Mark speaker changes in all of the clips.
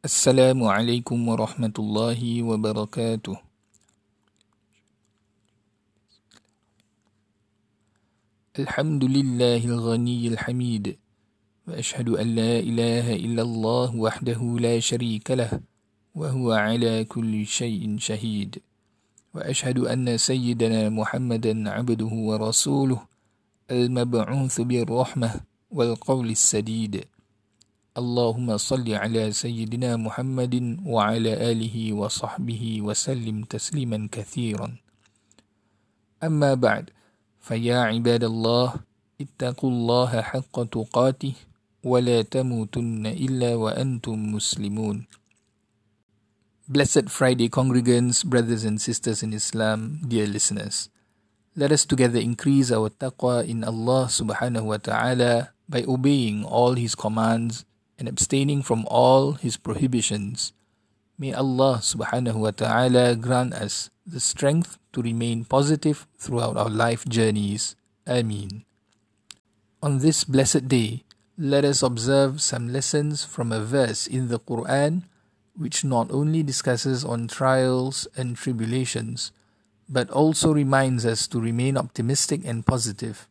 Speaker 1: السلام عليكم ورحمة الله وبركاته. الحمد لله الغني الحميد وأشهد أن لا إله إلا الله وحده لا شريك له وهو على كل شيء شهيد. وأشهد أن سيدنا محمدا عبده ورسوله المبعوث بالرحمة والقول السديد. اللهم صل على سيدنا محمد وعلى آله وصحبه وسلم تسليما كثيرا أما بعد فيا عباد الله اتقوا الله حق تقاته ولا تموتن إلا وأنتم مسلمون Blessed Friday congregants, brothers and sisters in Islam, dear listeners. Let us together increase our taqwa in Allah subhanahu wa ta'ala by obeying all His commands and abstaining from all His prohibitions. May Allah subhanahu wa ta'ala grant us the strength to remain positive throughout our life journeys. Ameen. On this blessed day, let us observe some lessons from a verse in the Quran which not only discusses on trials and tribulations, but also reminds us to remain optimistic and positive.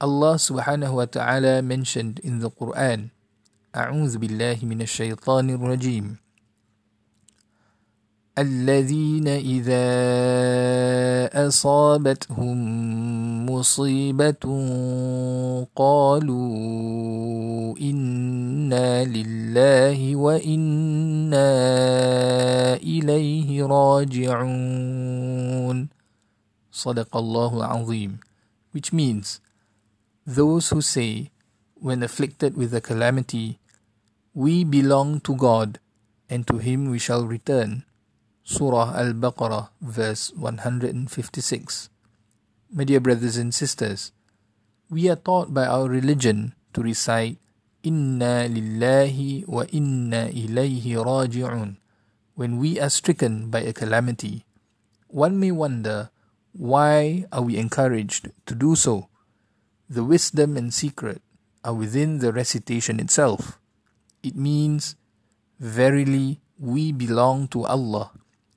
Speaker 1: Allah subhanahu wa ta'ala mentioned in the Quran, أعوذ بالله من الشيطان الرجيم. الذين إذا أصابتهم مصيبة قالوا إنا لله وإنا إليه راجعون. صدق الله العظيم which means those who say when afflicted with a calamity we belong to God and to him we shall return Surah Al Baqarah, verse 156. My dear brothers and sisters, we are taught by our religion to recite Inna lillahi wa inna ilayhi raji'un when we are stricken by a calamity. One may wonder why are we encouraged to do so? The wisdom and secret are within the recitation itself. It means, Verily, we belong to Allah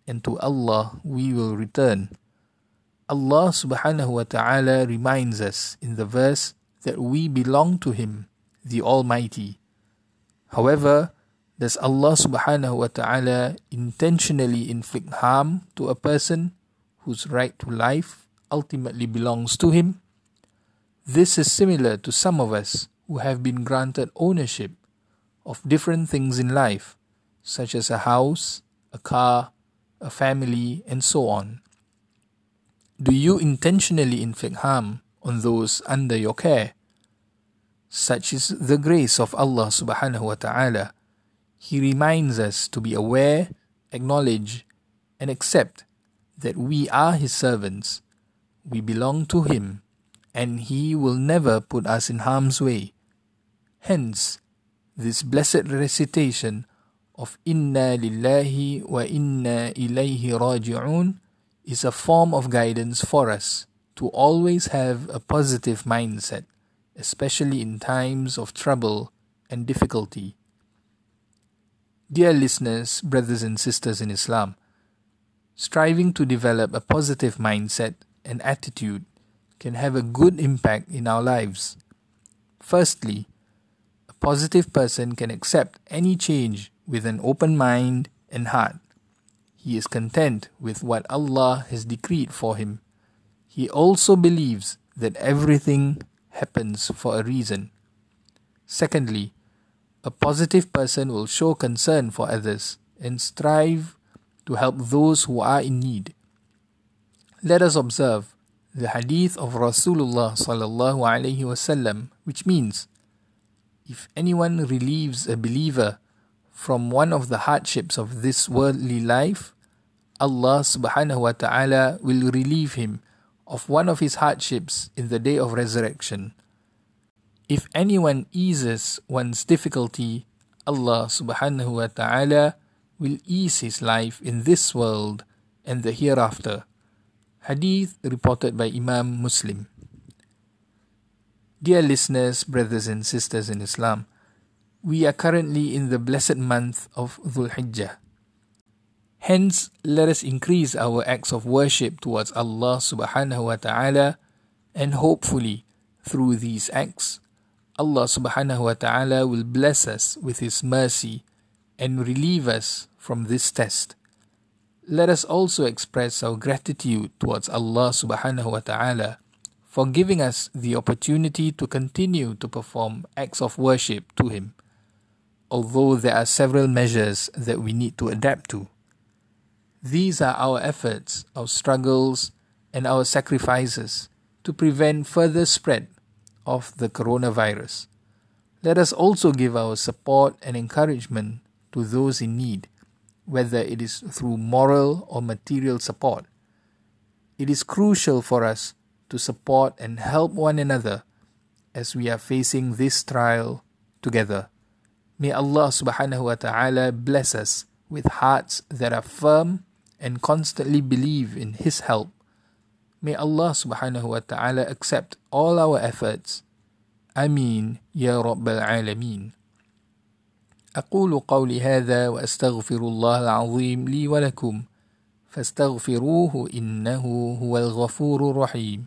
Speaker 1: and to Allah we will return. Allah subhanahu wa ta'ala reminds us in the verse that we belong to Him, the Almighty. However, does Allah subhanahu wa ta'ala intentionally inflict harm to a person whose right to life ultimately belongs to Him? This is similar to some of us who have been granted ownership of different things in life, such as a house, a car, a family, and so on. Do you intentionally inflict harm on those under your care? Such is the grace of Allah subhanahu wa ta'ala. He reminds us to be aware, acknowledge, and accept that we are His servants, we belong to Him, and He will never put us in harm's way. Hence, this blessed recitation of Inna lillahi wa inna ilayhi raji'un is a form of guidance for us to always have a positive mindset, especially in times of trouble and difficulty. Dear listeners, brothers and sisters in Islam, striving to develop a positive mindset and attitude can have a good impact in our lives. Firstly, positive person can accept any change with an open mind and heart. He is content with what Allah has decreed for him. He also believes that everything happens for a reason. Secondly, a positive person will show concern for others and strive to help those who are in need. Let us observe the hadith of Rasulullah sallallahu alaihi wasallam which means if anyone relieves a believer from one of the hardships of this worldly life, Allah subhanahu wa ta'ala will relieve him of one of his hardships in the day of resurrection. If anyone eases one's difficulty, Allah subhanahu wa ta'ala will ease his life in this world and the hereafter. Hadith reported by Imam Muslim. Dear listeners, brothers and sisters in Islam, we are currently in the blessed month of Dhul Hijjah. Hence, let us increase our acts of worship towards Allah subhanahu wa ta'ala and hopefully through these acts, Allah subhanahu wa ta'ala will bless us with His mercy and relieve us from this test. Let us also express our gratitude towards Allah subhanahu wa ta'ala for giving us the opportunity to continue to perform acts of worship to Him, although there are several measures that we need to adapt to. These are our efforts, our struggles, and our sacrifices to prevent further spread of the coronavirus. Let us also give our support and encouragement to those in need, whether it is through moral or material support. It is crucial for us to support and help one another as we are facing this trial together. May Allah subhanahu wa ta'ala bless us with hearts that are firm and constantly believe in His help. May Allah subhanahu wa ta'ala accept all our efforts. Ameen Ya Rabbal Alameen. أقول قولي هذا وأستغفر الله العظيم لي ولكم فاستغفروه إنه هو الغفور الرحيم